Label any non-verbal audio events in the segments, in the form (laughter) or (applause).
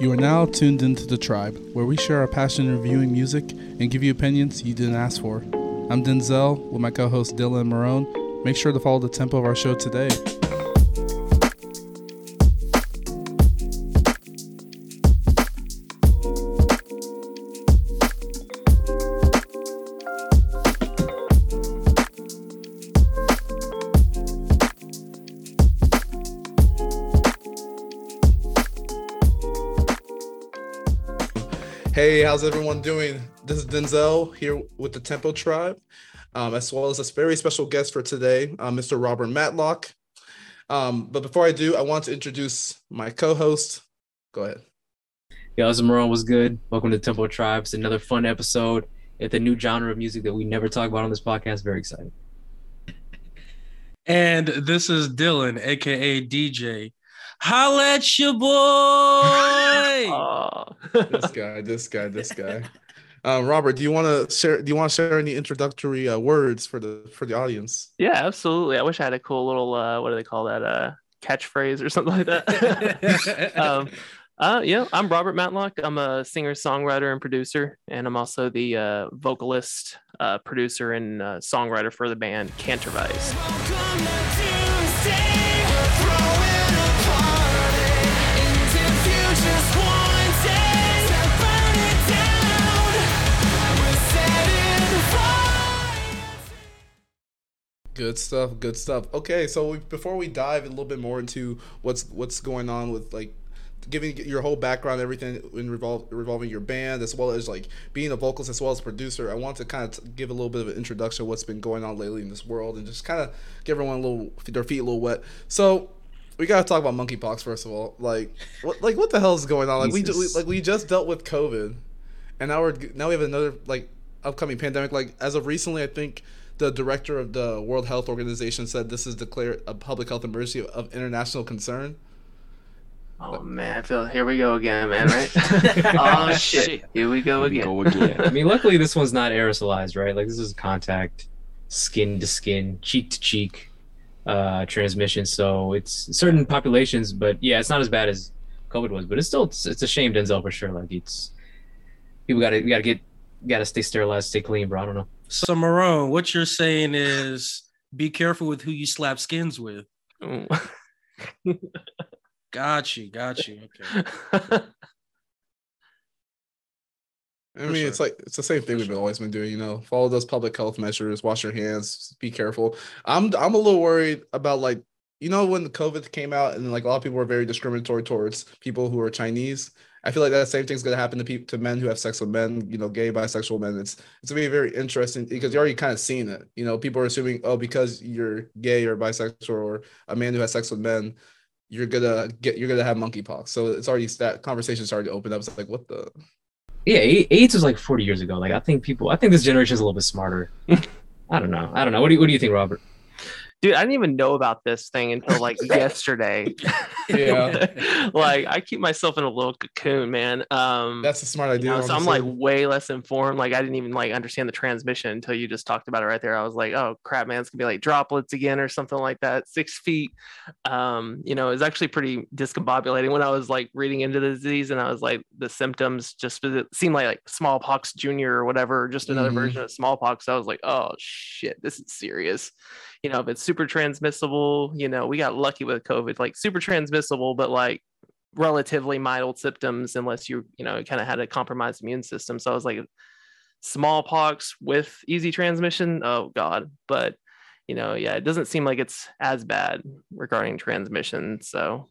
You are now tuned into The Tribe, where we share our passion in reviewing music and give you opinions you didn't ask for. I'm Denzel with my co host Dylan Marone. Make sure to follow the tempo of our show today. How's everyone doing? This is Denzel here with the Tempo Tribe, um, as well as a very special guest for today, uh, Mr. Robert Matlock. Um, but before I do, I want to introduce my co-host. Go ahead. Yo, this is Marone. Was good? Welcome to Tempo Tribe. It's another fun episode. It's a new genre of music that we never talk about on this podcast. Very excited. And this is Dylan, aka DJ. Holla at your boy. (laughs) Oh. This guy, this guy, this guy. Um, Robert, do you want to share? Do you want to share any introductory uh, words for the for the audience? Yeah, absolutely. I wish I had a cool little uh, what do they call that? Uh, catchphrase or something like that. (laughs) um, uh, yeah, I'm Robert Matlock. I'm a singer, songwriter, and producer, and I'm also the uh, vocalist, uh, producer, and uh, songwriter for the band Cantervice. Good stuff. Good stuff. Okay, so we, before we dive a little bit more into what's what's going on with like giving your whole background, everything in revolve, revolving your band, as well as like being a vocalist as well as producer, I want to kind of give a little bit of an introduction of what's been going on lately in this world, and just kind of give everyone a little their feet a little wet. So we gotta talk about monkeypox first of all. Like, what like what the hell is going on? Like we, ju- we like we just dealt with COVID, and now we're now we have another like upcoming pandemic. Like as of recently, I think the director of the World Health Organization said this is declared a public health emergency of international concern. Oh man, I feel here we go again, man. Right? (laughs) oh shit, here we go again. Go again. I mean, luckily this one's not aerosolized, right? Like this is contact, skin to skin, cheek to cheek, uh, transmission. So it's certain populations, but yeah, it's not as bad as COVID was. But it's still it's, it's a shame, Denzel, for sure. Like it's people got to we got to get got to stay sterilized, stay clean, bro. I don't know. So, Marone, what you're saying is be careful with who you slap skins with. Mm. (laughs) Got you. Got you. Okay. I mean, sure. it's like it's the same thing For we've sure. always been doing. You know, follow those public health measures, wash your hands, be careful. I'm I'm a little worried about like you know when the COVID came out and like a lot of people were very discriminatory towards people who are Chinese. I feel like that same thing's gonna happen to people to men who have sex with men. You know, gay, bisexual men. It's it's gonna be very interesting because you're already kind of seeing it. You know, people are assuming oh because you're gay or bisexual or a man who has sex with men. You're gonna get you're gonna have monkeypox, so it's already that conversation started to open up. It's like, what the Yeah, AIDS was like 40 years ago. Like I think people, I think this generation is a little bit smarter. (laughs) I don't know. I don't know. What do you, what do you think, Robert? Dude, I didn't even know about this thing until like (laughs) yesterday. Yeah. (laughs) like I keep myself in a little cocoon, man. Um That's a smart you idea. know, so I'm like way less informed. Like I didn't even like understand the transmission until you just talked about it right there. I was like, oh crap, man, it's gonna be like droplets again or something like that. Six feet. Um, you know, it's actually pretty discombobulating when I was like reading into the disease and I was like the symptoms just it seemed like like smallpox junior or whatever, just another Mhm. version of smallpox. I was like, oh shit, this is serious. You know, if it's super transmissible, you know, we got lucky with COVID, like super transmissible, but like relatively mild symptoms unless you you know kind of had a compromised immune system so i was like smallpox with easy transmission oh god but you know yeah it doesn't seem like it's as bad regarding transmission so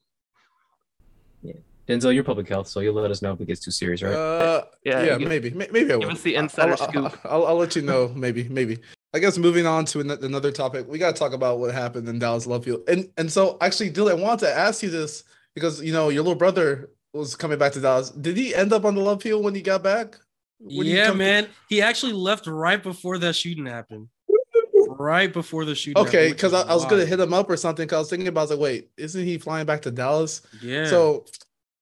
yeah. Denzel, you're public health, so you'll let us know if it gets too serious, right? Uh, yeah, yeah, maybe, maybe I will. Give us the I'll- insider I'll, scoop. I'll, I'll, let you know. Maybe, maybe. I guess moving on to an- another topic, we got to talk about what happened in Dallas Love Field. And and so actually, Dylan, I wanted to ask you this because you know your little brother was coming back to Dallas. Did he end up on the Love Field when he got back? When he yeah, come- man. He actually left right before that shooting happened. Right before the shooting. Okay, because I, I was gonna hit him up or something. Because I was thinking about, like, wait, isn't he flying back to Dallas? Yeah. So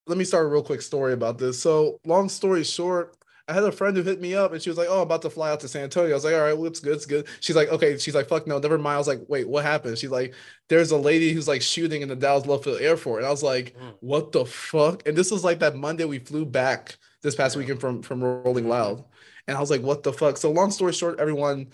let me start a real quick story about this. So long story short, I had a friend who hit me up and she was like, "Oh, I'm about to fly out to San Antonio." I was like, "All right, well, it's good, it's good." She's like, "Okay." She's like, "Fuck no, never mind." I was like, "Wait, what happened?" She's like, "There's a lady who's like shooting in the Dallas Love Field Airport," and I was like, Mm. "What the fuck?" And this was like that Monday we flew back this past weekend from from Rolling Loud, and I was like, "What the fuck?" So long story short, everyone.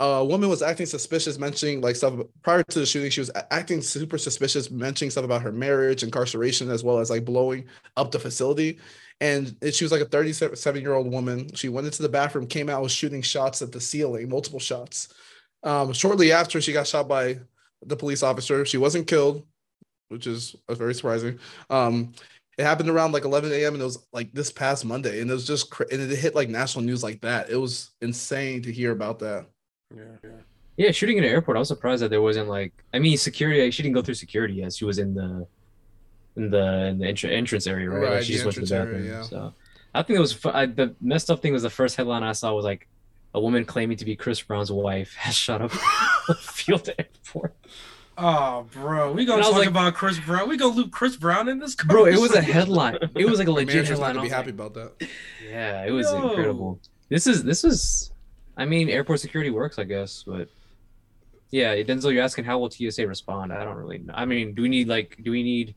A woman was acting suspicious, mentioning like stuff prior to the shooting. She was acting super suspicious, mentioning stuff about her marriage, incarceration, as well as like blowing up the facility and she was like a 37 year old woman she went into the bathroom came out was shooting shots at the ceiling multiple shots um, shortly after she got shot by the police officer she wasn't killed which is uh, very surprising um, it happened around like 11 a.m and it was like this past monday and it was just cra- and it hit like national news like that it was insane to hear about that Yeah, yeah. Yeah, shooting in an airport. I was surprised that there wasn't like. I mean, security. She didn't go through security as she was in the, in the in the entr- entrance area, right? Like, she just went to the bathroom. area, yeah. So, I think it was I, the messed up thing was the first headline I saw was like, a woman claiming to be Chris Brown's wife has shot up a (laughs) field airport. Oh, bro, we gonna And I was talk like- about Chris Brown. We gonna loop Chris Brown in this. Bro, it was a headline. It was like a (laughs) legit headline. I be happy like, about that Yeah, it was Yo. incredible. This is this is, I mean, airport security works, I guess, but yeah, Denzel, you're asking how will TSA respond? I don't really know. I mean, do we need like, do we need,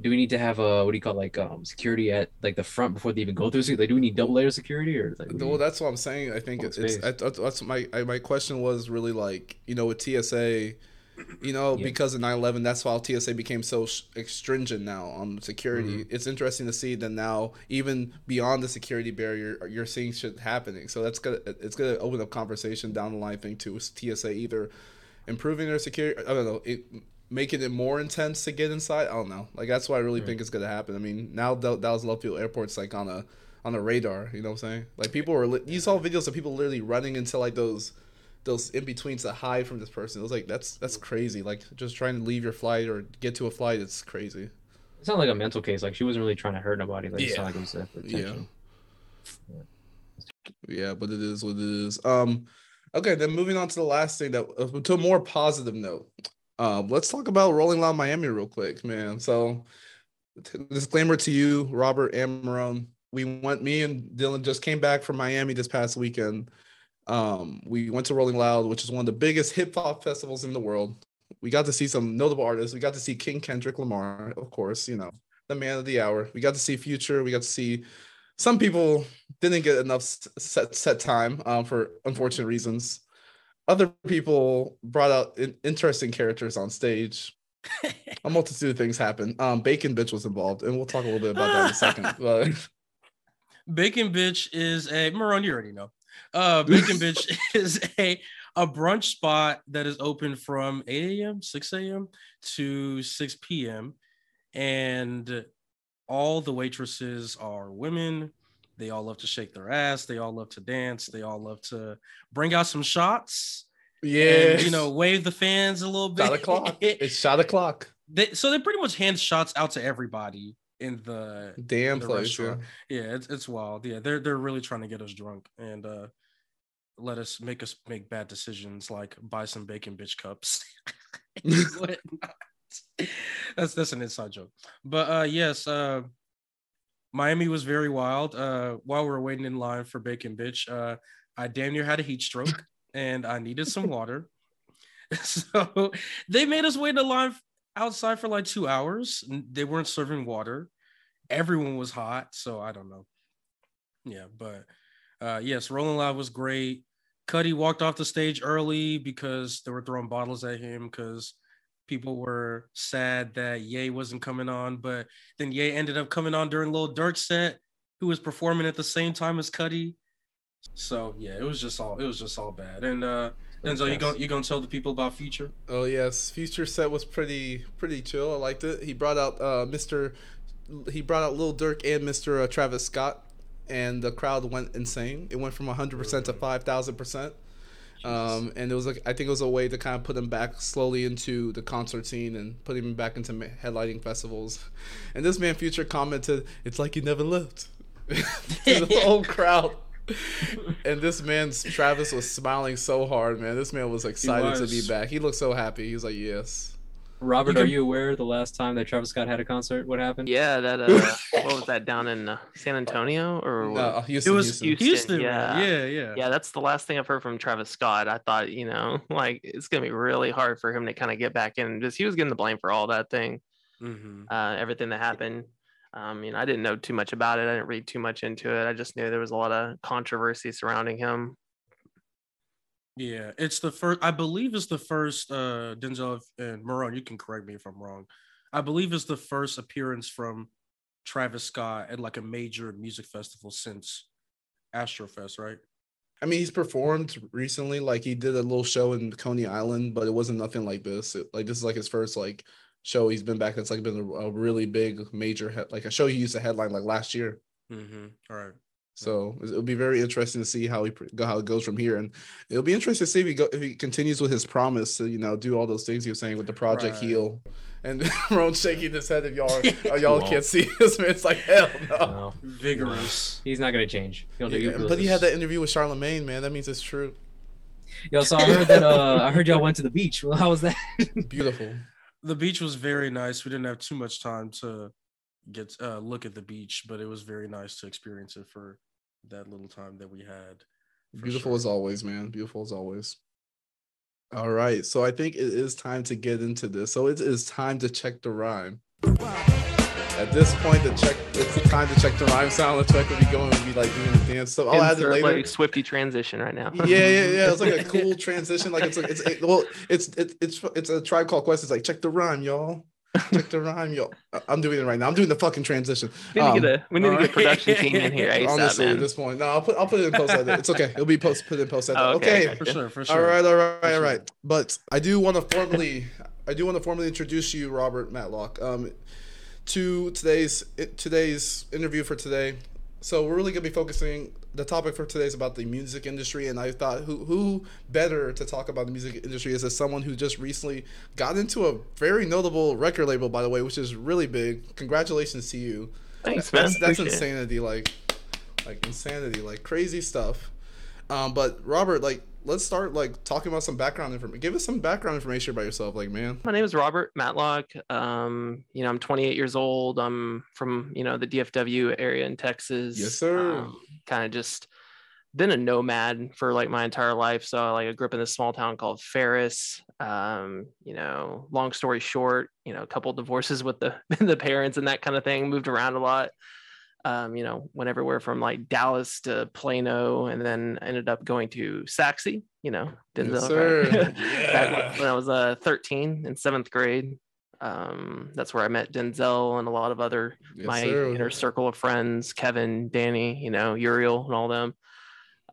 do we need to have a what do you call it, like um security at like the front before they even go through? Like, do we need double layer security or like? well that's what i'm saying i think it's, it's. That's that's my I, my question was really like you know with tsa you know Yeah. because of 9-11 that's why tsa became so stringent now on security Mm-hmm. it's interesting to see that now even beyond the security barrier you're seeing shit happening so that's gonna it's gonna open up conversation down the line thing too with tsa either improving their security i don't know it making it more intense to get inside i don't know like that's what i really Right. think is gonna happen i mean now Dal- dallas love field airport's like on a on a radar you know what i'm saying like people were li- you saw videos of people literally running into like those those in betweens to hide from this person. It was like that's that's crazy. Like just trying to leave your flight or get to a flight, it's crazy. It's not like a mental case. Like she wasn't really trying to hurt nobody. Like it's Yeah. not like it was for Yeah. attention. Yeah, but it is what it is. Um, okay, then moving on to the last thing that uh, to a more positive note. Um, let's talk about Rolling Loud Miami real quick, man. So, t- disclaimer to you, Robert Amaron. We went. Me and Dylan just came back from Miami this past weekend. Um, we went to Rolling Loud, which is one of the biggest hip hop festivals in the world. We got to see some notable artists. We got to see King Kendrick Lamar, of course, you know, the man of the hour. We got to see Future. We got to see some people didn't get enough set set time um, for unfortunate reasons. Other people brought out in- interesting characters on stage. (laughs) A multitude of things happened. Um, Bacon Bitch was involved, and we'll talk a little bit about that in a second. (laughs) But Bacon Bitch is a Maron, you already know. Uh Bacon (laughs) Bitch is a a brunch spot that is open from 8 a.m., 6 a.m. to 6 p.m. And all the waitresses are women. They all love to shake their ass. They all love to dance. They all love to bring out some shots. yeah, you know, wave the fans a little bit. shot o'clock. (laughs) It's shot o'clock. they, so they pretty much hand shots out to everybody in the Damn the place. Yeah. restaurant. yeah it's, it's wild yeah they're they're really trying to get us drunk and uh let us make us make bad decisions like buy some bacon bitch cups (laughs) that's that's an inside joke but uh yes uh miami was very wild uh while we were waiting in line for bacon bitch uh i damn near had a heat stroke (laughs) and i needed some (laughs) water. (laughs) So they made us wait in line outside for like two hours. They weren't serving water. Everyone was hot so i don't know. Yeah but uh yes rolling loud was great. Cudi walked off the stage early because they were throwing bottles at him because people were sad that Ye wasn't coming on but then Ye ended up coming on during Lil Durk set who was performing at the same time as Cudi so yeah it was just all it was just all bad and uh Denzel, you gonna you gonna tell the people about Future? Oh yes, Future set was pretty pretty chill. I liked it. He brought out uh Mr. He brought out Lil Durk and Mr. Uh, Travis Scott, and the crowd went insane. It went from 100 percent to 5,000 percent. Um, and it was like I think it was a way to kind of put him back slowly into the concert scene and put him back into headlining festivals. And this man Future commented, "It's like he never left." (laughs) to the whole crowd. And this man Travis was smiling so hard, man. This man was excited to be back. He looked so happy. He was like, "Yes." Robert, You are you aware the last time that Travis Scott had a concert? What happened? Yeah, that uh, (laughs) what was that down in uh, San Antonio or what? No, Houston, It was Houston. Houston, Houston, yeah. yeah, yeah, yeah. yeah, that's the last thing I've heard from Travis Scott. I thought, you know, (laughs) like it's gonna be really hard for him to kind of get back in. Just he was getting the blame for all that thing, hmm uh, everything that happened. Um, you know, I didn't know too much about it. I didn't read too much into it. I just knew there was a lot of controversy surrounding him. Yeah, it's the first. I believe it's the first. Uh, Denzel and Moron, you can correct me if I'm wrong. I believe it's the first appearance from Travis Scott at like a major music festival since Astrofest, right? I mean, he's performed recently. Like he did a little show in Coney Island, but it wasn't nothing like this. It- like this is like his first like show. He's been back. That's like been a, a really big major head, like a show he used to headline like last year. Mm-hmm. All right. So it'll be very interesting to see how he how it goes from here, and it'll be interesting to see if he go if he continues with his promise to you know do all those things he was saying with the Project Right. Heal, and (laughs) Ron shaking his head if y'all (laughs) are, y'all can't see this man. It's like hell no. No, Vigorous. he's not gonna change. He'll do Yeah, but he had that interview with Charlemagne, man. That means it's true. Yo, so I heard that. Uh, I heard y'all went to the beach. Well, how was that? (laughs) Beautiful. The beach was very nice. We didn't have too much time to get uh, look at the beach, but it was very nice to experience it for that little time that we had. Beautiful sure. as always, man. Beautiful as always. All right. So I think it is time to get into this. So it is time to check the rhyme. At this point, the check it's time to check the rhyme sound check will be going will be like doing the dance stuff. I'll add it later. like Swifty transition right now. yeah, yeah, yeah. (laughs) It's like a cool transition. Like it's like it's it, well, it's it, it's it's a tribe called Quest. It's like check the rhyme, y'all. (laughs) Check the rhyme, y'all. I- I'm doing it right now. I'm doing the fucking transition. we need to Um, get a we need to get a (laughs) production team in here ASAP, (laughs) Honestly, at this point, no, I'll put I'll put it in post edit. It's okay. It'll be post put in post edit. Oh, okay. okay, For sure, for sure. All right, all right, For all sure. But I do want to formally, I do want to formally introduce you, Robert Matlock, um, to today's today's interview for today. So we're really gonna be focusing. The topic for today is about the music industry, and I thought who who better to talk about the music industry is as someone who just recently got into a very notable record label, by the way, which is really big. Congratulations to you. Thanks, man. That's that's insanity, like like insanity, like crazy stuff. Um, but Robert, like, let's start like talking about some background information. Give us some background information about yourself, like, man. My name is Robert Matlock. Um, you know, I'm 28 years old. I'm from, you know, the DFW area in Texas. Yes, sir. Um, kind of just been a nomad for like my entire life. So like I grew up in this small town called Ferris. Um, you know, long story short, you know, a couple divorces with the (laughs) the parents and that kind of thing, moved around a lot. Um, you know, went everywhere from like Dallas to Plano and then ended up going to Sachse, you know, Yes, Denzel, (laughs) sir. right? Yeah. When I was uh 13 in seventh grade. Um, that's where I met Denzel and a lot of other Yes, my sir. inner circle of friends, Kevin, Danny, you know, Uriel and all them.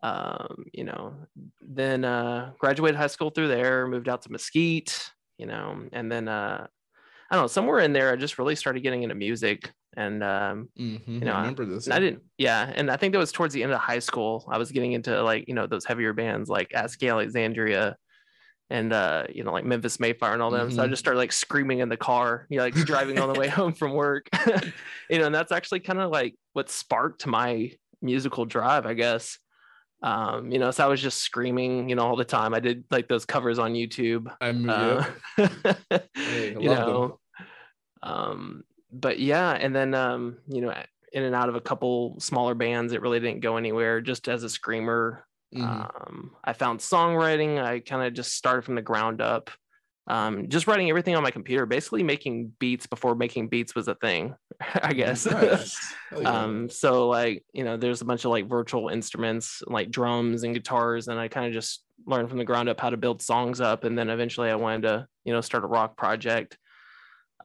Um, you know, then uh graduated high school through there, moved out to Mesquite, you know, and then uh I don't know, somewhere in there I just really started getting into music and um Mhm, know, I remember this. I didn't, yeah. And I think that was towards the end of high school. I was getting into like, you know, those heavier bands like Asking Alexandria and, uh, you know, like Memphis May Fire and all them. So I Mhm. just started like screaming in the car, you know, like driving on the way (laughs) home from work, (laughs) you know, and that's actually kind of like what sparked my musical drive, I guess. Um, you know, so I was just screaming, you know, all the time. I did like those covers on YouTube I'm uh, (laughs) Hey, I you love them. know um but yeah and then um you know in and out of a couple smaller bands it really didn't go anywhere just as a screamer. Mhm. um i found songwriting i kind of just started from the ground up. Um just writing everything on my computer basically making beats before making beats was a thing (laughs) i guess. Nice. (laughs) Um so like you know there's a bunch of like virtual instruments like drums and guitars and i kind of just learned from the ground up how to build songs up and then eventually i wanted to you know start a rock project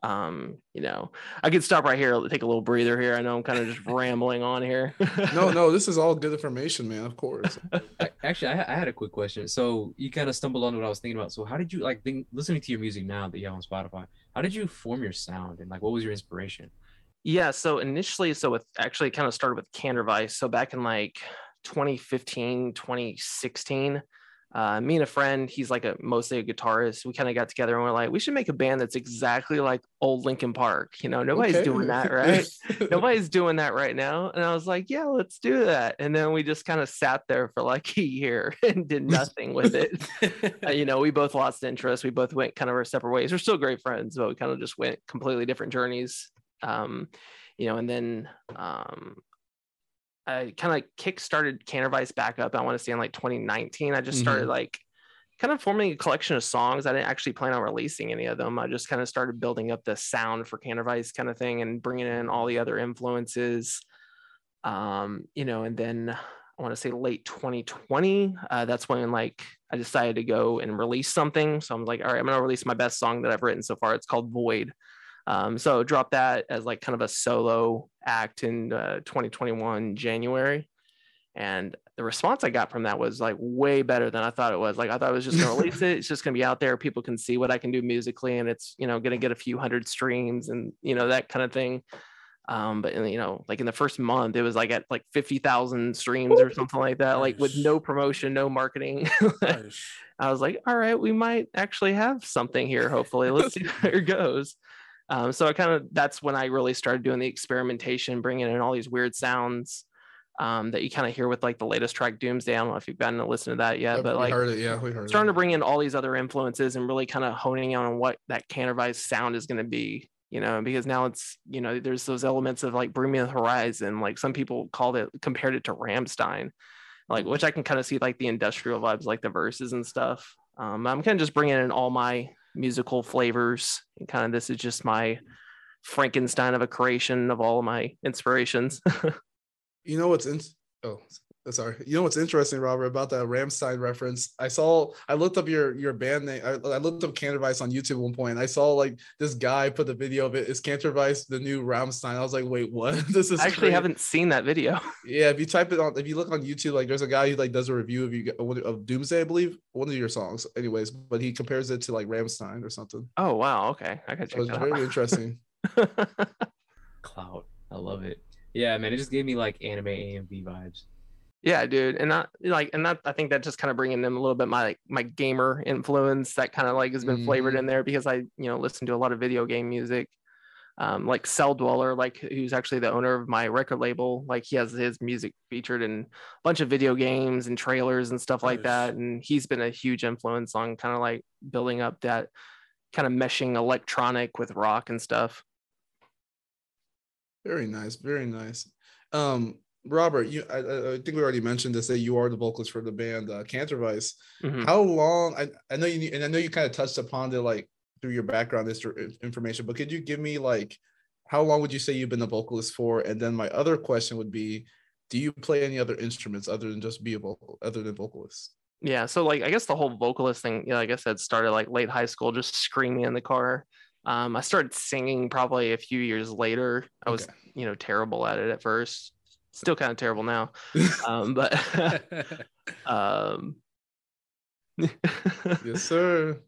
um you know i could stop right here take a little breather here i know i'm kind of just (laughs) rambling on here no, no, this is all good information, man. Of course. Actually, I, I had a quick question. So you kind of stumbled on what I was thinking about. So how did you like think, listening to your music now that you have on Spotify? How did you form your sound and like what was your inspiration? Yeah, so initially, so with actually kind of started with Cantervice. So back in like 2015, 2016, uh, me and a friend, he's like a mostly a guitarist. We kind of got together and we're like, we should make a band that's exactly like old Linkin Park. You know, nobody's Okay. doing that, right? (laughs) nobody's doing that right now. And I was like, yeah, let's do that. And then we just kind of sat there for like (laughs) a year and did nothing with it. Uh, you know, we both lost interest. We both went kind of our separate ways. We're still great friends, but we kind of just went completely different journeys. Um, you know, and then um, I kind of kick started Cantervice back up. I want to say in like 2019. I just started like kind of forming a collection of songs. I didn't actually plan on releasing any of them. I just kind of started building up the sound for Cantervice kind of thing and bringing in all the other influences. Um, you know, and then I want to say late 2020. Uh, that's when like I decided to go and release something. So I'm like, all right, I'm gonna release my best song that I've written so far. It's called Void. Um, so drop that as like kind of a solo act in uh, 2021 January, and the response I got from that was like way better than I thought it was. Like I thought I was just gonna release it. It's just gonna be out there. People can see what I can do musically, and it's you know gonna get a few hundred streams and you know that kind of thing. Um, but in, you know, like in the first month, it was like at like fifty thousand streams or something like that, like with no promotion, no marketing. Nice. (laughs) I was like, all right, we might actually have something here. Hopefully, let's see (laughs) where it goes. Um, so I kind of that's when I really started doing the experimentation, bringing in all these weird sounds um, that you kind of hear with like the latest track Doomsday. I don't know if you've gotten to listen to that yet, but we like heard it. Yeah, we heard starting to bring in all these other influences and really kind of honing in on what that Cantervice sound is going to be. You know, because now it's you know there's those elements of like Bring Me the Horizon. Like some people called it compared it to Rammstein, like which I can kind of see like the industrial vibes, like the verses and stuff. Um, I'm kind of just bringing in all my musical flavors and kind of this is just my Frankenstein of a creation of all of my inspirations. (laughs) You know what's in? Oh, sorry. You know what's interesting, Robert, about that Rammstein reference? I saw. I looked up your your band name. I, I looked up Cantervice on YouTube one point. And I saw like this guy put the video of it. Is Cantervice the new Rammstein? I was like, wait, what? (laughs) this is I actually crazy. haven't seen that video. (laughs) Yeah, if you type it on, if you look on YouTube, like there's a guy who like does a review of you of Doomsday, I believe, one of your songs, anyways. But he compares it to like Rammstein or something. Oh wow, okay, I gotta So check it's that very out. interesting. (laughs) Clout. I love it. Yeah, man, it just gave me like anime AMV vibes. Yeah, dude, and that like, and that I think that just kind of bringing them a little bit my like my gamer influence that kind of like has been flavored Mhm. in there because I you know listen to a lot of video game music. Um, like Celldweller, like who's actually the owner of my record label, like he has his music featured in a bunch of video games and trailers and stuff like that, and he's been a huge influence on kind of like building up that kind of meshing electronic with rock and stuff. Very nice, very nice. Um, Robert, you I, I think we already mentioned this that you are the vocalist for the band uh, Cantervice. Mhm. How long? I, I know you and I know you kind of touched upon it like through your background history information, but could you give me like how long would you say you've been a vocalist for? And then my other question would be, do you play any other instruments other than just be a vocal, other than vocalist? yeah so like i guess the whole vocalist thing yeah like i said started like late high school just screaming in the car um i started singing probably a few years later i was Okay. you know terrible at it at first still kind of terrible now (laughs) um but (laughs) um (laughs) yes, sir.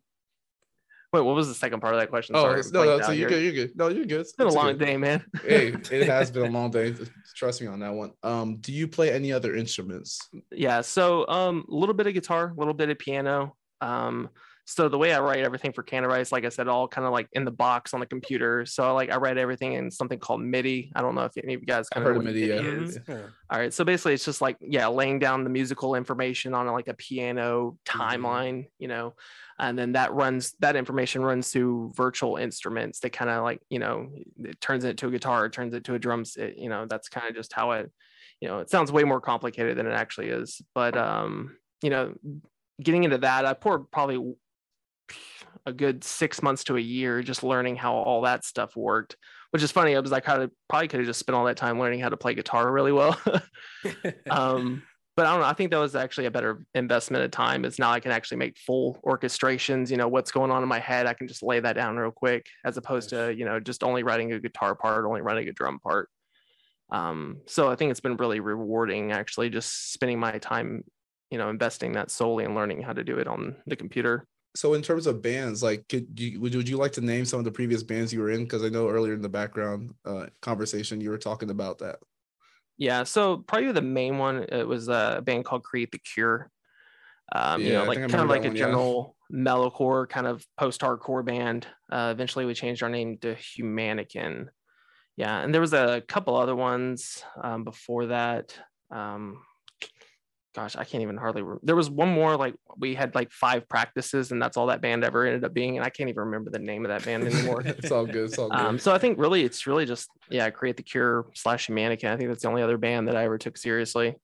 wait what was the second part of that question Oh Sorry, no, no, so you're here. good. You're good. No, you're good. it's been a It's long good. day man hey, it has been a long day. Trust me on that one. Um, do you play any other instruments? yeah so um a little bit of guitar a little bit of piano um so the way i write everything for cantervice like i said all kind of like in the box on the computer so like i write everything in something called midi i don't know if any of you guys I've kind of heard of MIDI. Yeah. is. Yeah. all right so basically it's just like yeah laying down the musical information on like a piano timeline you know and then that runs that information runs through virtual instruments that kind of like you know it turns it into a guitar it turns it to a drum set you know that's kind of just how it you know it sounds way more complicated than it actually is but um you know getting into that i poured probably a good six months to a year just learning how all that stuff worked which is funny i was like i probably could have just spent all that time learning how to play guitar really well. (laughs) Um but i don't know i think that was actually a better investment of time is now i can actually make full orchestrations you know what's going on in my head i can just lay that down real quick as opposed to you know just only writing a guitar part only writing a drum part. Um so i think it's been really rewarding actually just spending my time you know investing that solely in learning how to do it on the computer So in terms of bands, like, could you would, would you like to name some of the previous bands you were in? Because I know earlier in the background uh, conversation you were talking about that. Yeah, so probably the main one it was a band called Create the Cure. Um, you Yeah, know, like kind of like a one, yeah. general metalcore kind of post-hardcore band. Uh, eventually, we changed our name to Humanican. Yeah, and there was a couple other ones um, before that. Um, gosh, I can't even hardly. Re- there was one more like we had like five practices, and that's all that band ever ended up being. And I can't even remember the name of that band anymore. (laughs) it's all good. It's all good. Um, so I think really it's really just yeah, create the cure slash mannequin. I think that's the only other band that I ever took seriously.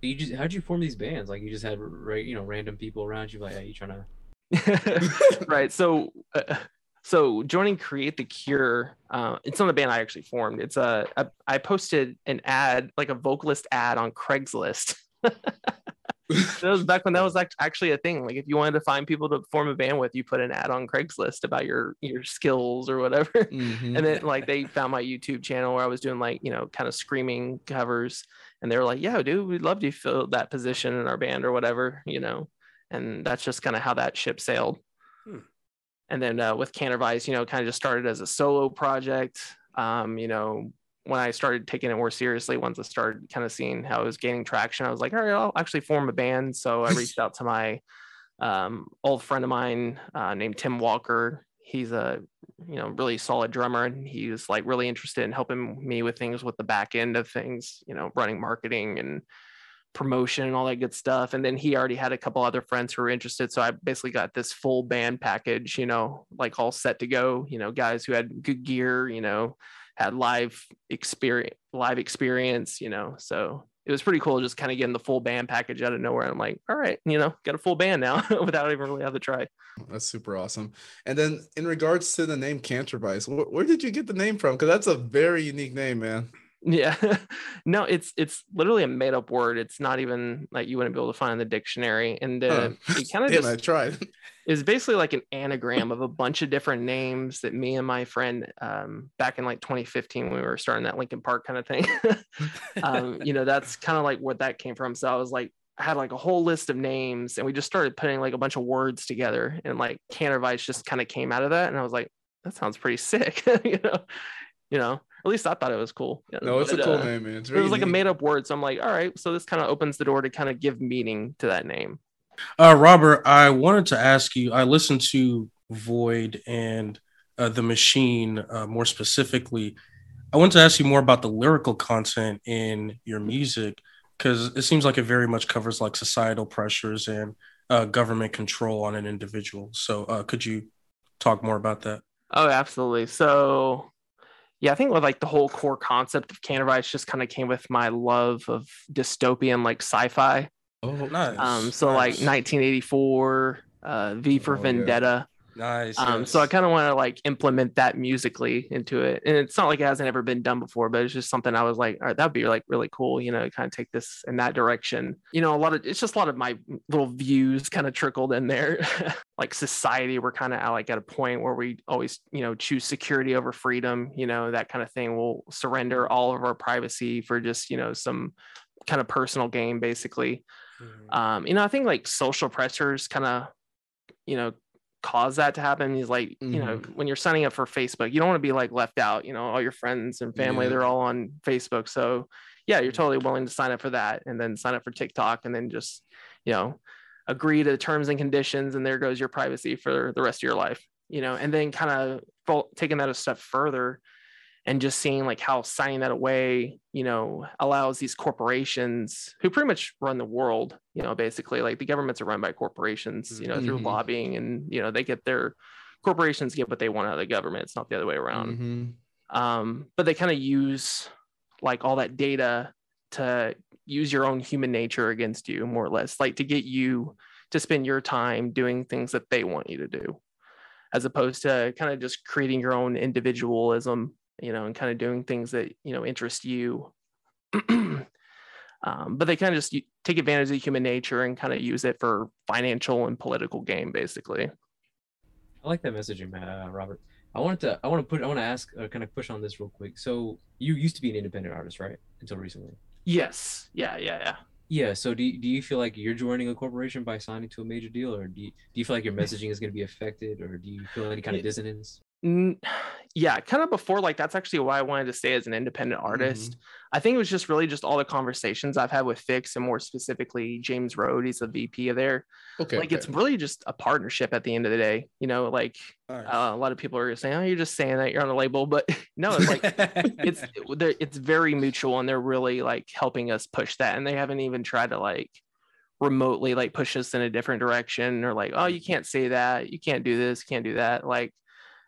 You just how'd you form these bands? Like you just had right, you know, random people around you. Like, hey, you trying (laughs) to? right. So uh, so joining Create the Cure, uh, it's not a band I actually formed. It's a, a I posted an ad like a vocalist ad on Craigslist. (laughs) that was back when that was act- actually a thing. Like if you wanted to find people to form a band with, you put an ad on Craigslist about your your skills or whatever. Mhm. and then like they found my YouTube channel where I was doing like you know kind of screaming covers, and they were like, "Yeah, dude, we'd love to fill that position in our band or whatever," you know. And that's just kind of how that ship sailed. Hmm. And then uh, with Cantervice, you know, kind of just started as a solo project. Um, you know, when I started taking it more seriously, once I started kind of seeing how it was gaining traction, I was like, all right, I'll actually form a band. So I reached (laughs) out to my um, old friend of mine uh, named Tim Walker. He's a you know really solid drummer, and he was like really interested in helping me with things with the back end of things, you know, running marketing and promotion and all that good stuff. And then he already had a couple other friends who were interested. So I basically got this full band package, you know, like all set to go, you know, guys who had good gear, you know, had live experience, live experience, you know. So it was pretty cool just kind of getting the full band package out of nowhere. I'm like, all right, you know, got a full band now (laughs) without even really having to try. That's super awesome. And then in regards to the name where, where did you get the name from? Because that's a very unique name, man. Yeah. (laughs) no, it's it's literally a made up word. It's not even like you wouldn't be able to find in the dictionary. And uh, Huh. it kind of (laughs) just I tried. (laughs) is basically like an anagram of a bunch of different names that me and my friend um, back in like 2015 when we were starting that Linkin Park kind of thing. um, you know, that's kind of like what that came from. So I was like, I had like a whole list of names, and we just started putting like a bunch of words together, and like Cantervice just kind of came out of that, and I was like, that sounds pretty sick, you know, you know. At least I thought it was cool. you No, it's a cool uh, name, man. It's It very was like a made up word, so I'm like, all right, so this kind of opens the door to kind of give meaning to that name. Uh, Robert, I wanted to ask you. I listened to Void and uh, the Machine uh, more specifically. I want to ask you more about the lyrical content in your music because it seems like it very much covers like societal pressures and uh, government control on an individual. So, uh, could you talk more about that? Oh, absolutely. So, yeah, I think with like the whole core concept of Cantervice just kind of came with my love of dystopian like sci-fi. Oh, Nice. Um, so like 1984, uh, V for Oh, yeah. Vendetta. Nice. Um, so I kind of want to like implement that musically into it, and it's not like it hasn't ever been done before, but it's just something I was like, all right, that'd be like really cool, you know, kind of take this in that direction. You know, a lot of it's just a lot of my little views kind of trickled in there. (laughs) like society, we're kind of at like at a point where we always, you know, choose security over freedom, you know, that kind of thing. We'll surrender all of our privacy for just, you know, some kind of personal gain, basically Mhm. um you know i think like social pressures kind of you know cause that to happen is like you know mm-hmm. when you're signing up for facebook you don't want to be like left out you know all your friends and family Yeah. they're all on facebook. So yeah you're mm-hmm. totally willing to sign up for that and then sign up for tiktok and then just you know agree to the terms and conditions and there goes your privacy for the rest of your life you know and then kind of taking that a step further and just seeing like how signing that away you know allows these corporations who pretty much run the world you know basically like the governments are run by corporations you know through Mhm. lobbying and you know they get their corporations get what they want out of the government it's not the other way around Mhm. um, but they kind of use like all that data to use your own human nature against you more or less like to get you to spend your time doing things that they want you to do as opposed to kind of just creating your own individualism you know and kind of doing things that you know interest you (clears throat) um, but they kind of just take advantage of human nature and kind of use it for financial and political gain basically I like that messaging, uh, Robert. I wanted to, I want to put, I want to ask, uh, kind of push on this real quick. So you used to be an independent artist, right? Until recently. yes yeah yeah yeah Yeah. So do you, do you feel like you're joining a corporation by signing to a major deal, or do you, do you feel like your messaging is going to be affected, or do you feel any kind of dissonance? (sighs) Yeah, kind of before like that's actually why I wanted to stay as an independent artist. I think it was just really just all the conversations I've had with FiXT and more specifically James Road. He's the VP of there. Okay. like it's really just a partnership at the end of the day. You know, like Nice. uh, a lot of people are saying, "Oh, you're just saying that you're on a label," but (laughs) no, it's like it's (laughs) it's very mutual and they're really like helping us push that and they haven't even tried to like remotely like push us in a different direction or like oh you can't say that you can't do this can't do that like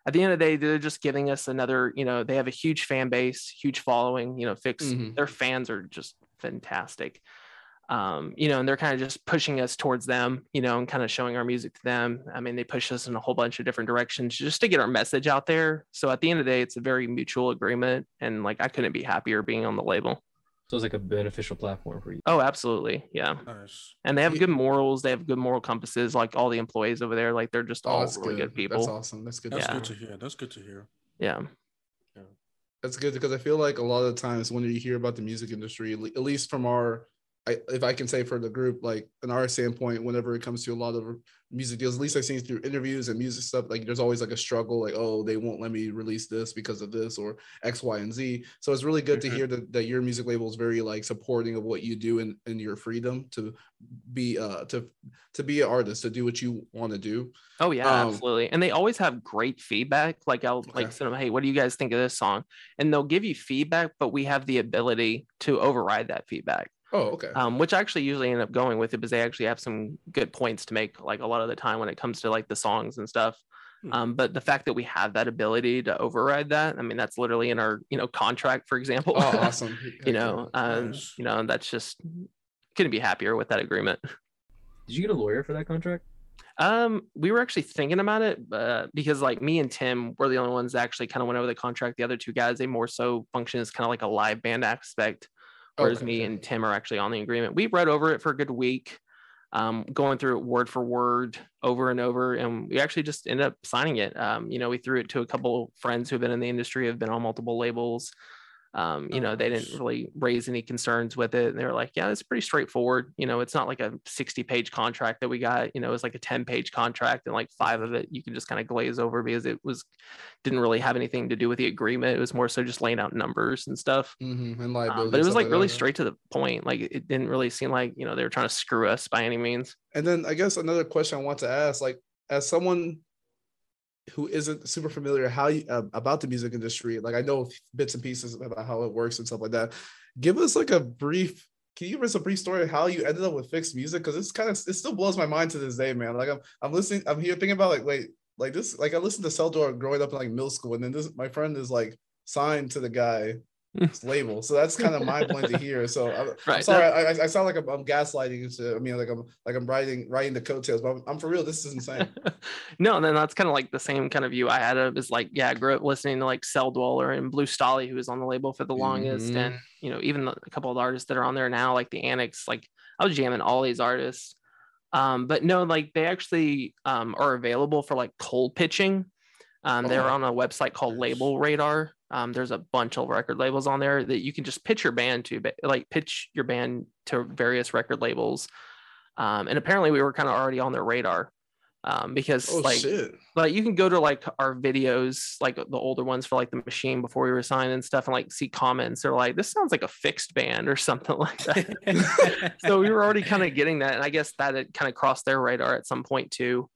at the end of the day they're just giving us another you know they have a huge fan base huge following you know FiXT Mhm. their fans are just fantastic. Um you know and they're kind of just pushing us towards them you know and kind of showing our music to them. I mean they push us in a whole bunch of different directions just to get our message out there. So at the end of the day it's a very mutual agreement and like i couldn't be happier being on the label So it's like a beneficial platform for you. oh absolutely yeah nice. and they have Ye- good morals they have good moral compasses like all the employees over there like they're just Oh, all really good, good. people That's awesome. That's good. That's Yeah. good to hear. That's good to hear. yeah yeah. That's good because I feel like a lot of the times when you hear about the music industry, at least from our, I, if I can say for the group, like in our standpoint, whenever it comes to a lot of music deals, at least I've seen through interviews and music stuff, like there's always like a struggle, like oh they won't let me release this because of this or X, Y, and Z. So it's really good Mhm. to hear that, that your music label is very like supporting of what you do and and your freedom to be uh to to be an artist to do what you want to do. Oh yeah, Um, absolutely. And they always have great feedback. Like I'll Okay. like send them, hey, what do you guys think of this song? And they'll give you feedback, but we have the ability to override that feedback. Oh okay. Um, which I actually usually end up going with it because they actually have some good points to make, like a lot of the time when it comes to like the songs and stuff. Hmm. Um, but the fact that we have that ability to override that, I mean, that's literally in our, you know, contract, for example. oh (laughs) awesome. you know, um, Nice. you know, that's just couldn't be happier with that agreement. (laughs) Did you get a lawyer for that contract? Um, we were actually thinking about it, uh, because like me and Tim were the only ones that actually kind of went over the contract. The other two guys, they more so function as kind of like a live band aspect, whereas Okay, me and Tim are actually on the agreement. We read over it for a good week, um, going through it word for word over and over, and we actually just ended up signing it. Um, you know, we threw it to a couple friends who've been in the industry, have been on multiple labels. Um, you Oh, know, they didn't really raise any concerns with it. And they were like, yeah, it's pretty straightforward. You know, it's not like a 60 page contract that we got, you know, it's like a 10 page contract and like five of it you can just kind of glaze over because it was didn't really have anything to do with the agreement. It was more so just laying out numbers and stuff. Mhm, And Um, but it was like really that. straight to the point. Like it didn't really seem like, you know, they were trying to screw us by any means. And then I guess another question I want to ask, like as someone who isn't super familiar how you uh, about the music industry, like I know bits and pieces about how it works and stuff like that. Give us like a brief. Can you give us a brief story of how you ended up with FiXT Music? Because it's kind of it still blows my mind to this day, man. Like I'm I'm listening, I'm here thinking about like wait, like this, like I listened to Celldweller growing up in like middle school, and then this my friend is like signed to the guy label. So that's kind of mind blowing to hear. So I'm, (laughs) I'm sorry, I, I- sound like I'm, I'm gaslighting. you to- I mean, like I'm like I'm writing writing the coattails, but I'm, I'm for real. This is insane. (laughs) no, and then that's kind of like the same kind of view I had of is like, yeah, I grew up listening to like Celldweller and Blue Stahli, who was on the label for the longest. Mhm. And, you know, even the, a couple of the artists that are on there now, like the Anix, like I was jamming all these artists. Um, but no, like they actually um, are available for like cold pitching. Um, they're Oh, on a website called. Label Radar. Um, there's a bunch of record labels on there that you can just pitch your band to, like pitch your band to various record labels. Um, and apparently we were kind of already on their radar um, because Oh like shit! like you can go to like our videos, like the older ones for like the machine before we were signed and stuff, and like see comments. They're like, "This sounds like a FiXT band or something (laughs) like that." (laughs) so we were already kind of getting that, and I guess that had kind of crossed their radar at some point too.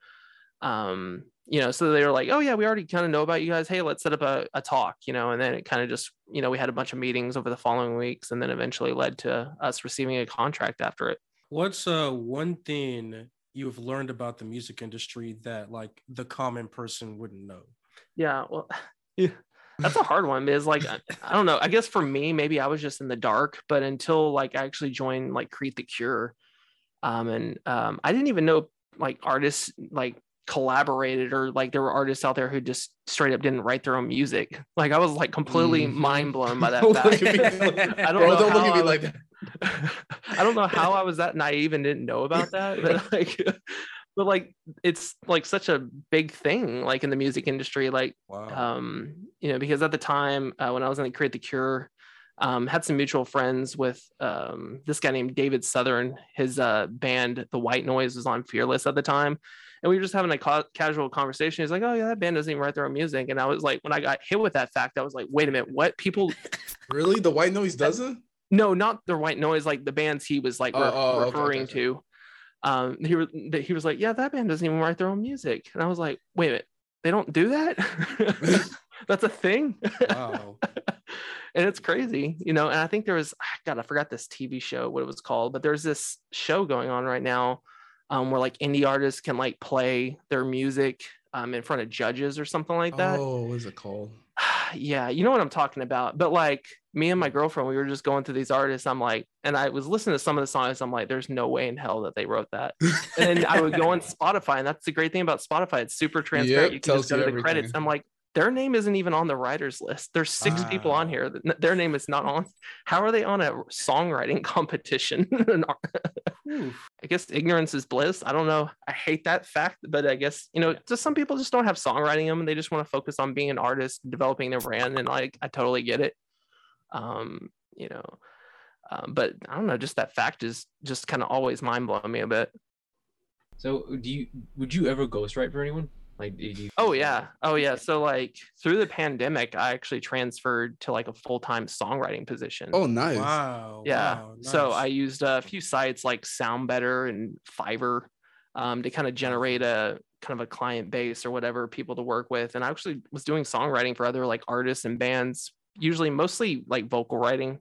Um, you know, so they were like, "Oh yeah, we already kind of know about you guys. Hey, let's set up a, a talk." You know, and then it kind of just, you know, we had a bunch of meetings over the following weeks, and then eventually led to us receiving a contract after it. What's uh one thing you've learned about the music industry that like the common person wouldn't know? Yeah, well, (laughs) yeah, that's a hard one because, like, (laughs) I, I don't know. I guess for me, maybe I was just in the dark, but until like I actually joined like Create the Cure, um, and um, I didn't even know like artists like collaborated or like there were artists out there who just straight up didn't write their own music. Like I was like completely Mhm. mind blown by (laughs) that. Don't fact. (laughs) I don't Bro, know don't look how at me I like was- that. (laughs) I don't know how I was that naive and didn't know about that, but like, but like, it's like such a big thing, like in the music industry, like, Wow. um, you know, because at the time uh, when I was in the Create the Cure, um, had some mutual friends with um, this guy named David Southern. His uh, band, The White Noise, was on Fearless at the time. And we were just having a ca- casual conversation. He's like, "Oh yeah, that band doesn't even write their own music." And I was like, when I got hit with that fact, I was like, "Wait a minute, what? People? (laughs) Really? The white noise doesn't? No, not the White Noise. Like the bands he was like Oh, re- oh, okay, referring okay. to. Um, he was he was like, "Yeah, that band doesn't even write their own music." And I was like, "Wait a minute, they don't do that? (laughs) (laughs) That's a thing." Wow. and it's crazy, you know. And I think there was, God, I forgot this TV show, what it was called, but there's this show going on right now um, where like indie artists can like play their music um, in front of judges or something like that. Oh, what is it called? (sighs) yeah, you know what I'm talking about. But like me and my girlfriend, we were just going through these artists. I'm like, and I was listening to some of the songs. I'm like, there's no way in hell that they wrote that. And I would go on (laughs) Spotify, and that's the great thing about Spotify. It's super transparent. Yep, you can just go to the credits. I'm like, their name isn't even on the writers list. There's six people on here. Their name is not on. How are they on a songwriting (laughs) competition? (laughs) I guess ignorance is bliss. I don't know. I hate that fact, but I guess you know, just some people just don't have songwriting them, and they just want to focus on being an artist, developing their brand, and like I totally get it. Um, you know, um, but I don't know. Just that fact is just kind of always mind blowing me a bit. So do you would you ever ghostwrite for anyone? Like you, Oh yeah, oh yeah. So like through the pandemic, I actually transferred to like a full time songwriting position. Oh, nice. Wow. yeah wow, so i used a few sites like soundbetter and fiverr um, to kind of generate a kind of a client base or whatever people to work with and i actually was doing songwriting for other like artists and bands usually mostly like vocal writing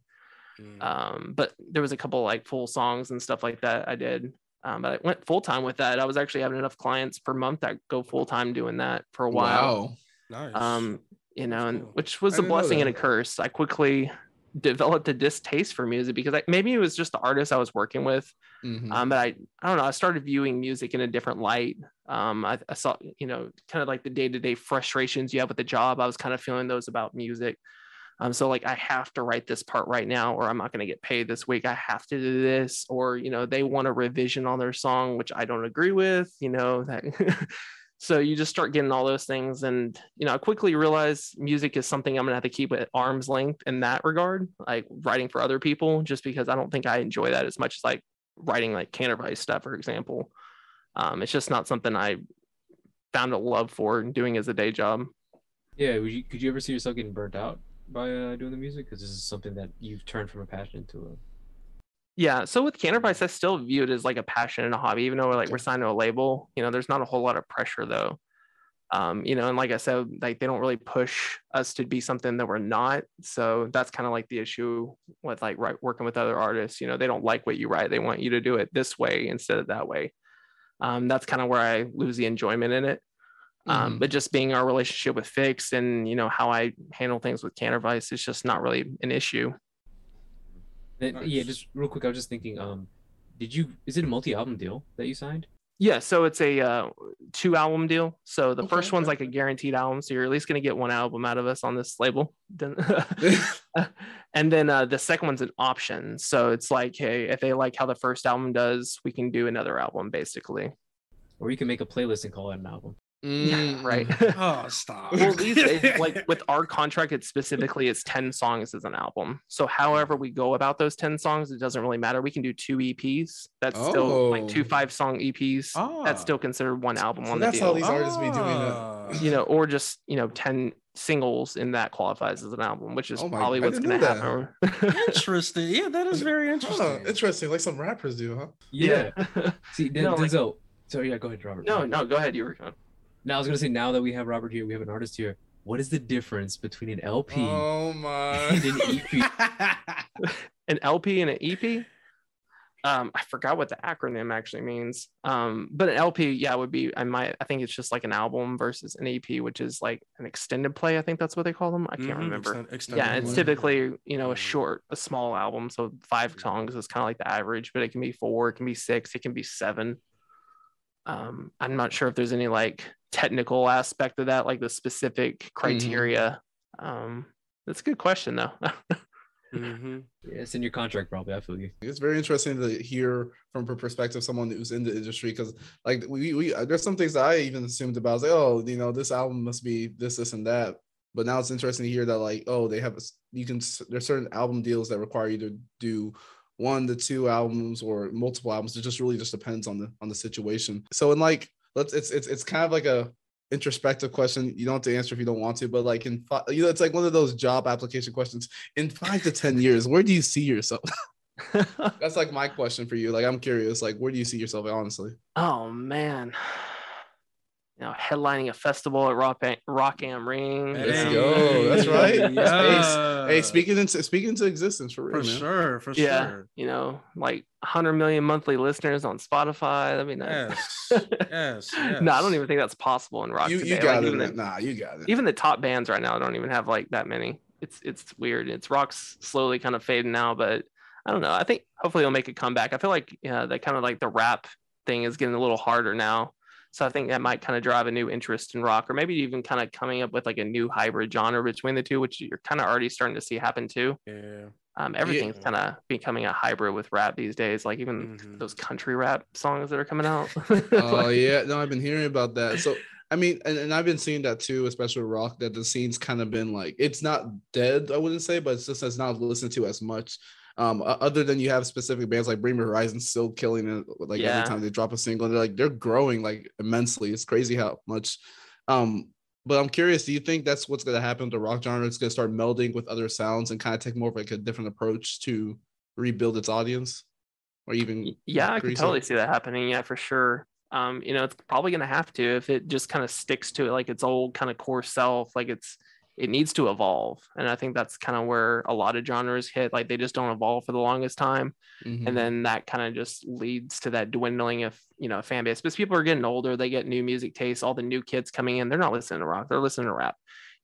Mm. um, but there was a couple like full songs and stuff like that i did um, but i went full time with that. I was actually having enough clients per month that go full time doing that for a while. Wow. nice. um you know That's and which was I a blessing and a curse. I quickly developed a distaste for music because I, maybe it was just the artist i was working with. Mhm. um, but I, I don't know i started viewing music in a different light. Um, I, I saw you know kind of like the day-to-day frustrations you have with the job i was kind of feeling those about music um, so like i have to write this part right now or i'm not going to get paid this week i have to do this or you know they want a revision on their song which i don't agree with you know that (laughs) so you just start getting all those things and you know i quickly realized music is something i'm going to have to keep at arm's length in that regard like writing for other people just because i don't think i enjoy that as much as like writing like Cantervice stuff for example. Um, it's just not something i found a love for doing as a day job. Yeah, you could you ever see yourself getting burnt out by uh, doing the music? Because this is something that you've turned from a passion to a Yeah. So with Cantervice, I still view it as like a passion and a hobby, even though we're like we're signed to a label. You know, there's not a whole lot of pressure though. Um, you know, and like I said, like they don't really push us to be something that we're not. So that's kind of like the issue with like right, working with other artists. You know, they don't like what you write. They want you to do it this way instead of that way. Um, that's kind of where I lose the enjoyment in it. Um, Mhm. but just being our relationship with FiXT and you know how I handle things with Cantervice is just not really an issue. Then, Yeah, just real quick, I was just thinking, um, did you is it a multi-album deal that you signed? Yeah, so it's a uh, two album deal. So the Okay, first one's like a guaranteed album, so you're at least going to get one album out of us on this label. (laughs) (laughs) And then uh, the second one's an option. So it's like, hey, if they like how the first album does, we can do another album, basically. Or you can make a playlist and call it an album. Yeah, Mm, right. (laughs) Oh, stop. well, these days, like (laughs) with our contract, it's specifically it's ten songs as an album. So however we go about those ten songs, it doesn't really matter. We can do two EPs. That's still like two five song EPs. Ah. That's still considered one album So on the that's deal. how these artists be doing Ah. it. you know, or just you know, ten singles in that qualifies as an album, which is Oh my- probably what's going to happen. Interesting. Yeah, that is very Huh, (laughs) interesting. interesting, like some rappers do, huh? Yeah. See, Den- No, like- Denzel. so yeah, go ahead, Robert. no, no, go ahead. You were going. Now I was gonna say now that we have Robert here, we have an artist here. What is the difference between an LP Oh my! and an EP? (laughs) An LP and an EP. Um, I forgot what the acronym actually means. Um, but an LP, yeah, would be. I might. I think it's just like an album versus an EP, which is like an extended play. I think that's what they call them. I can't Mhm, remember. extended yeah, it's typically you know a Mhm. short, a small album. So five songs is kind of like the average, but it can be four, it can be six, it can be seven. Um, I'm not sure if there's any like technical aspect of that, like the specific criteria. Um, that's a good question though. (laughs) Mhm. Yeah, it's in your contract, probably. I feel you. It's very interesting to hear from a perspective of someone who's in the industry because, like, we, we there's some things that I even assumed about. I was like, oh, you know, this album must be this, this, and that. But now it's interesting to hear that like, oh, they have a, you can there's certain album deals that require you to do one to two albums or multiple albums. It just really just depends on the on the situation. So in like let's it's it's it's kind of like a introspective question. You don't have to answer if you don't want to, but like in five, you know, it's like one of those job application questions. In five to ten years, where do you see yourself? (laughs) (laughs) That's like my question for you. Like I'm curious, like where do you see yourself honestly? oh man. You know, headlining a festival at Rock, Rock Am Ring. Let's Hey, go. That's right. (laughs) Yeah. Hey, speaking into speaking into existence for real, for man. sure, for Yeah. sure. You know, like 100 million monthly listeners on Spotify. That'd be nice. Yes, (laughs) yes, yes. no, I don't even think that's possible in rock You today. you got even, it. the, Nah, you got it. even the top bands right now don't even have like that many. It's it's weird. It's rock's slowly kind of fading now, but I don't know. I think hopefully it'll make a comeback. I feel like yeah, that kind of like the rap thing is getting a little harder now. So I think that might kind of drive a new interest in rock, or maybe even kind of coming up with like a new hybrid genre between the two, which you're kind of already starting to see happen too. Yeah. Um, everything's Yeah. kind of becoming a hybrid with rap these days. Like even Mhm. those country rap songs that are coming out. (laughs) Oh Like, yeah, no, I've been hearing about that. So I mean, and, and I've been seeing that too, especially with rock, that the scene's kind of been like it's not dead, I wouldn't say, but it's just it's not listened to as much. Um, other than you have specific bands like Bring Me Horizon still killing it, like Yeah. every time they drop a single, they're like they're growing like immensely. It's crazy how much. Um, but I'm curious, do you think that's what's gonna happen to rock genre? It's gonna start melding with other sounds and kind of take more of like a different approach to rebuild its audience, or even yeah, I can increase it? totally see that happening. Yeah, for sure. Um, you know, it's probably going to have to if it just kind of sticks to it, like its old kind of core self. Like it's it needs to evolve, and I think that's kind of where a lot of genres hit. Like they just don't evolve for the longest time, Mhm. and then that kind of just leads to that dwindling of you know fan base. Because people are getting older, they get new music tastes. All the new kids coming in, they're not listening to rock, they're listening to rap.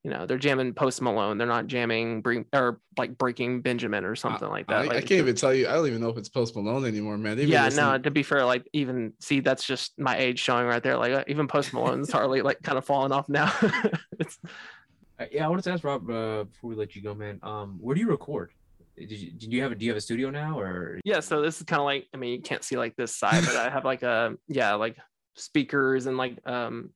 You know, they're jamming Post Malone. They're not jamming bring or like Breaking Benjamin or something like that. I, I can't even tell you. I don't even know if it's Post Malone anymore, man. They even yeah, no. To be fair, like even see, that's just my age showing right there. Like uh, even Post Malone's (laughs) hardly like kind of falling off now. (laughs) it's, Uh, yeah, I wanted to ask Rob uh, before we let you go, man. Um, where do you record? Did you, did you have a do you have a studio now or yeah, so this is kind of like I mean, you can't see like this side, but I have like a yeah, like speakers and like um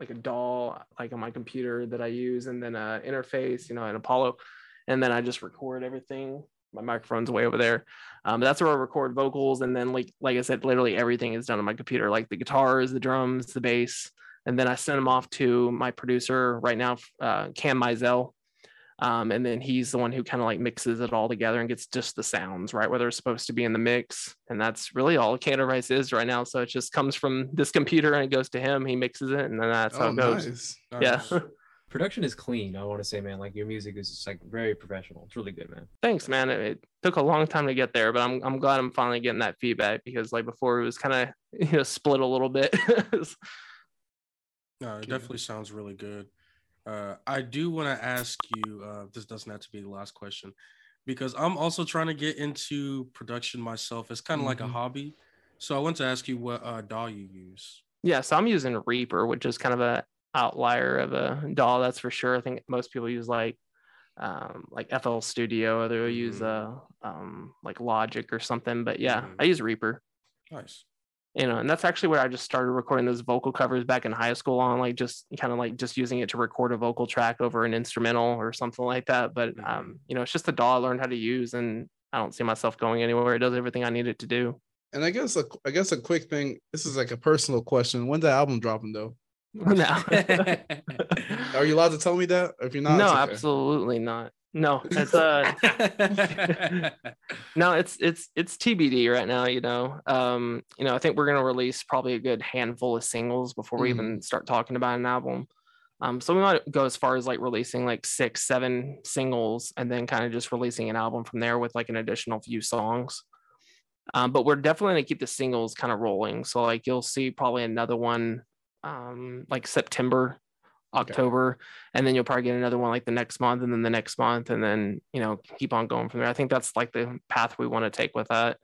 like a DAW like on my computer that I use, and then a interface, you know, an Apollo, and then I just record everything. My microphone's way over there. Um, that's where I record vocals, and then like like I said, literally everything is done on my computer, like the guitars, the drums, the bass, and then I send them off to my producer right now, uh, Cam Mizell. Um, and then he's the one who kind of like mixes it all together and gets just the sounds right where they're supposed to be in the mix. And that's really all Cantervice is right now. So it just comes from this computer and it goes to him. He mixes it, and then that's how Oh, it goes. nice. Yeah. (laughs) Production is clean? I want to say, man, like your music is just like very professional. It's really good, man. Thanks, man. It, it took a long time to get there, but I'm I'm glad I'm finally getting that feedback because like before it was kind of (laughs) you know split a little bit. (laughs) No, it Okay. definitely sounds really good. Uh, I do want to ask you. Uh, this doesn't have to be the last question, because I'm also trying to get into production myself. It's kind of like a Mhm. hobby. So I want to ask you what uh, DAW you use. yeah, so I'm using Reaper, which is kind of a outlier of a DAW, that's for sure. I think most people use like um like FL Studio or they'll use uh um like Logic or something. But yeah, Mhm. I use Reaper. Nice. You know, and that's actually where I just started recording those vocal covers back in high school on like just kind of like just using it to record a vocal track over an instrumental or something like that. But Mhm. um, you know, it's just a DAW I learned how to use and I don't see myself going anywhere. It does everything I need it to do. And I guess a, I guess a quick thing. This is like a personal question. When's the album dropping though? (laughs) now. (laughs) Are you allowed to tell me that? If you're not, no, okay. absolutely not. No, it's uh (laughs) no, it's it's it's TBD right now. You know, um, you know, I think we're gonna release probably a good handful of singles before we even start talking about an album. Um, so we might go as far as like releasing like six, seven singles, and then kind of just releasing an album from there with like an additional few songs. Um, but we're definitely gonna keep the singles kind of rolling. So like you'll see probably another one, um, like September. October, and then you'll probably get another one like the next month, and then the next month, and then you know keep on going from there. I think that's like the path we want to take with that.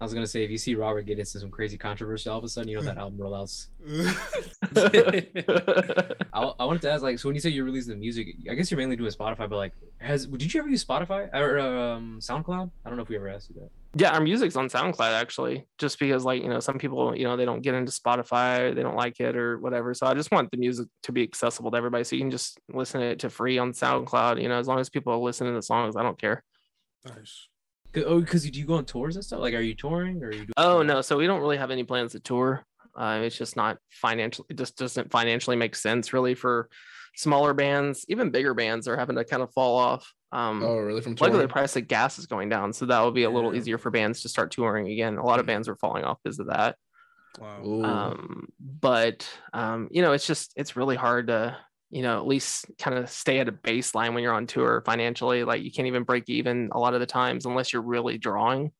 I was gonna say if you see Robert get into some crazy controversy all of a sudden, you know that album rollouts. (laughs) I, I wanted to ask, like, so when you say you're releasing the music, I guess you're mainly doing Spotify, but like, has did you ever use Spotify or um, SoundCloud? I don't know if we ever asked you that. Yeah, our music's on SoundCloud actually, just because like you know some people you know they don't get into Spotify, they don't like it or whatever. So I just want the music to be accessible to everybody, so you can just listen to it to free on SoundCloud. You know, as long as people are listening to the songs, I don't care. Nice. Oh, because do you go on tours and stuff? Like, are you touring or are you? Doing Oh no, so we don't really have any plans to tour. Uh, it's just not financially, it just doesn't financially make sense really for smaller bands. Even bigger bands are having to kind of fall off. Um, Oh, really? From luckily the price of gas is going down, so that will be a little Yeah. easier for bands to start touring again. A lot of bands are falling off because of that. Wow. Um, but um, you know, it's just it's really hard to you know at least kind of stay at a baseline when you're on tour financially. Like you can't even break even a lot of the times unless you're really drawing,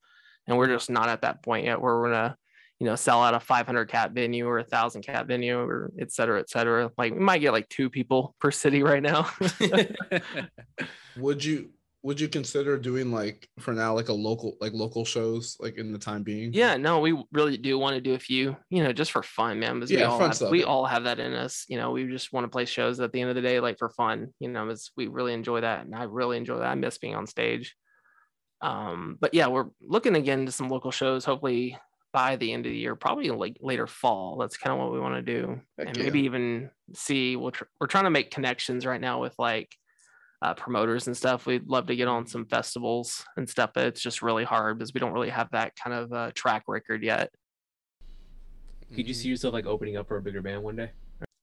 and we're just not at that point yet where we're gonna you know sell out a 500 cat venue or a thousand cat venue or et cetera, et cetera. Like we might get like two people per city right now. (laughs) (laughs) would you would you consider doing like for now like a local like local shows like in the time being? Yeah, no, we really do want to do a few, you know, just for fun, man. Because we Yeah, all fun have, stuff, we all have that in us. You know, we just want to play shows at the end of the day, like for fun. You know, it's, we really enjoy that, and I really enjoy that. I miss being on stage. Um, but yeah, we're looking again to some local shows. Hopefully by the end of the year, probably like later fall. That's kind of what we want to do, Heck and yeah. maybe even see. We'll tr- we're trying to make connections right now with like uh, promoters and stuff. We'd love to get on some festivals and stuff, but it's just really hard because we don't really have that kind of uh, track record yet. Could you see yourself like opening up for a bigger band one day?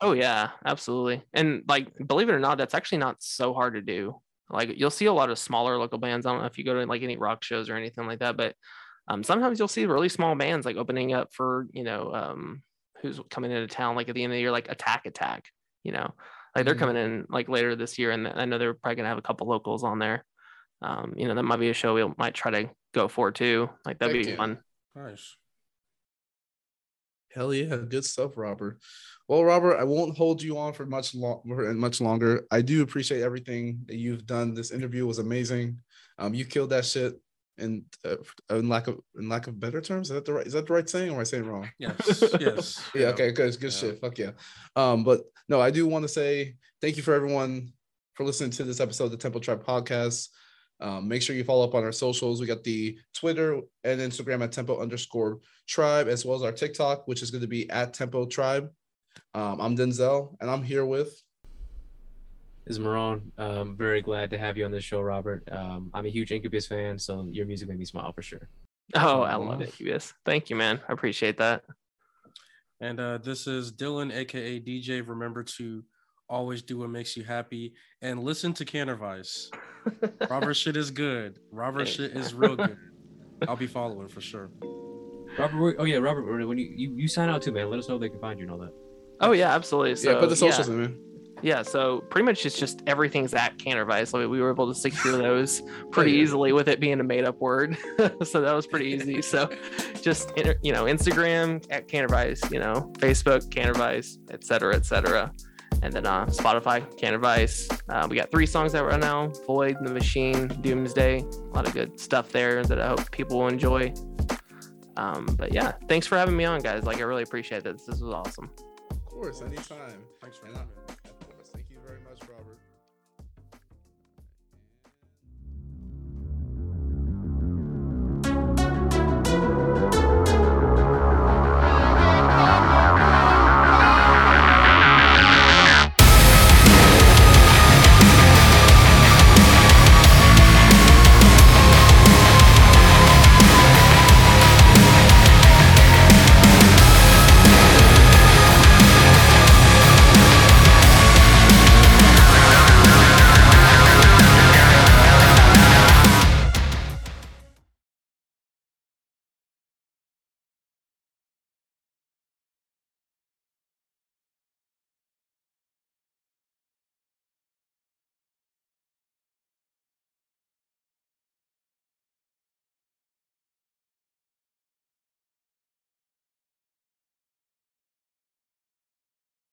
Oh yeah, absolutely. And like, believe it or not, that's actually not so hard to do. Like, you'll see a lot of smaller local bands. I don't know if you go to like any rock shows or anything like that, but um, sometimes you'll see really small bands like opening up for you know um, who's coming into town like at the end of the year, like Attack Attack. You know, like they're Mhm. coming in like later this year, and I know they're probably gonna have a couple locals on there. Um, you know, that might be a show we might try to go for too. Like that'd Heck be yeah. fun. Nice. Hell yeah, good stuff, Robert. Well, Robert, I won't hold you on for much long much longer. I do appreciate everything that you've done. This interview was amazing. Um, you killed that shit. And uh, in lack of in lack of better terms, is that the right is that the right saying or am I saying wrong? Yes. (laughs) Yes. Yeah, okay, good, good Yeah. shit. Fuck yeah. Um, but no, I do want to say thank you for everyone for listening to this episode of the Tempo Tribe Podcast. Um, make sure you follow up on our socials. We got the Twitter and Instagram at Tempo underscore tribe, as well as our TikTok, which is going to be at Tempo Tribe. Um, I'm Denzel, and I'm here with is Marone. Um, very glad to have you on this show, Robert. Um, I'm a huge Incubus fan, so your music made me smile for sure. Oh, I love Aw. it, Thank you, man. I appreciate that. And uh, this is Dylan, aka DJ. Remember to always do what makes you happy and listen to Cantervice. (laughs) Robert shit is good. Robert Thanks. shit is real good. I'll be following for sure. Robert, oh yeah, Robert. When you, you you sign out too, man, let us know if they can find you and all that. Oh yeah, absolutely. So yeah, put the socials yeah. in, man. Yeah, so pretty much it's just everything's at Cantervice. So we were able to secure those (laughs) pretty easily with it being a made up word. (laughs) so that was pretty easy. (laughs) So just you know, Instagram at Cantervice, you know, Facebook Cantervice, et cetera, et cetera. And then uh, Spotify, Cantervice. Uh, we got three songs out right now: Void, The Machine, Doomsday. A lot of good stuff there that I hope people will enjoy. Um, but yeah, thanks for having me on, guys. Like I really appreciate this. This was awesome. Of course, anytime. Thanks for having me.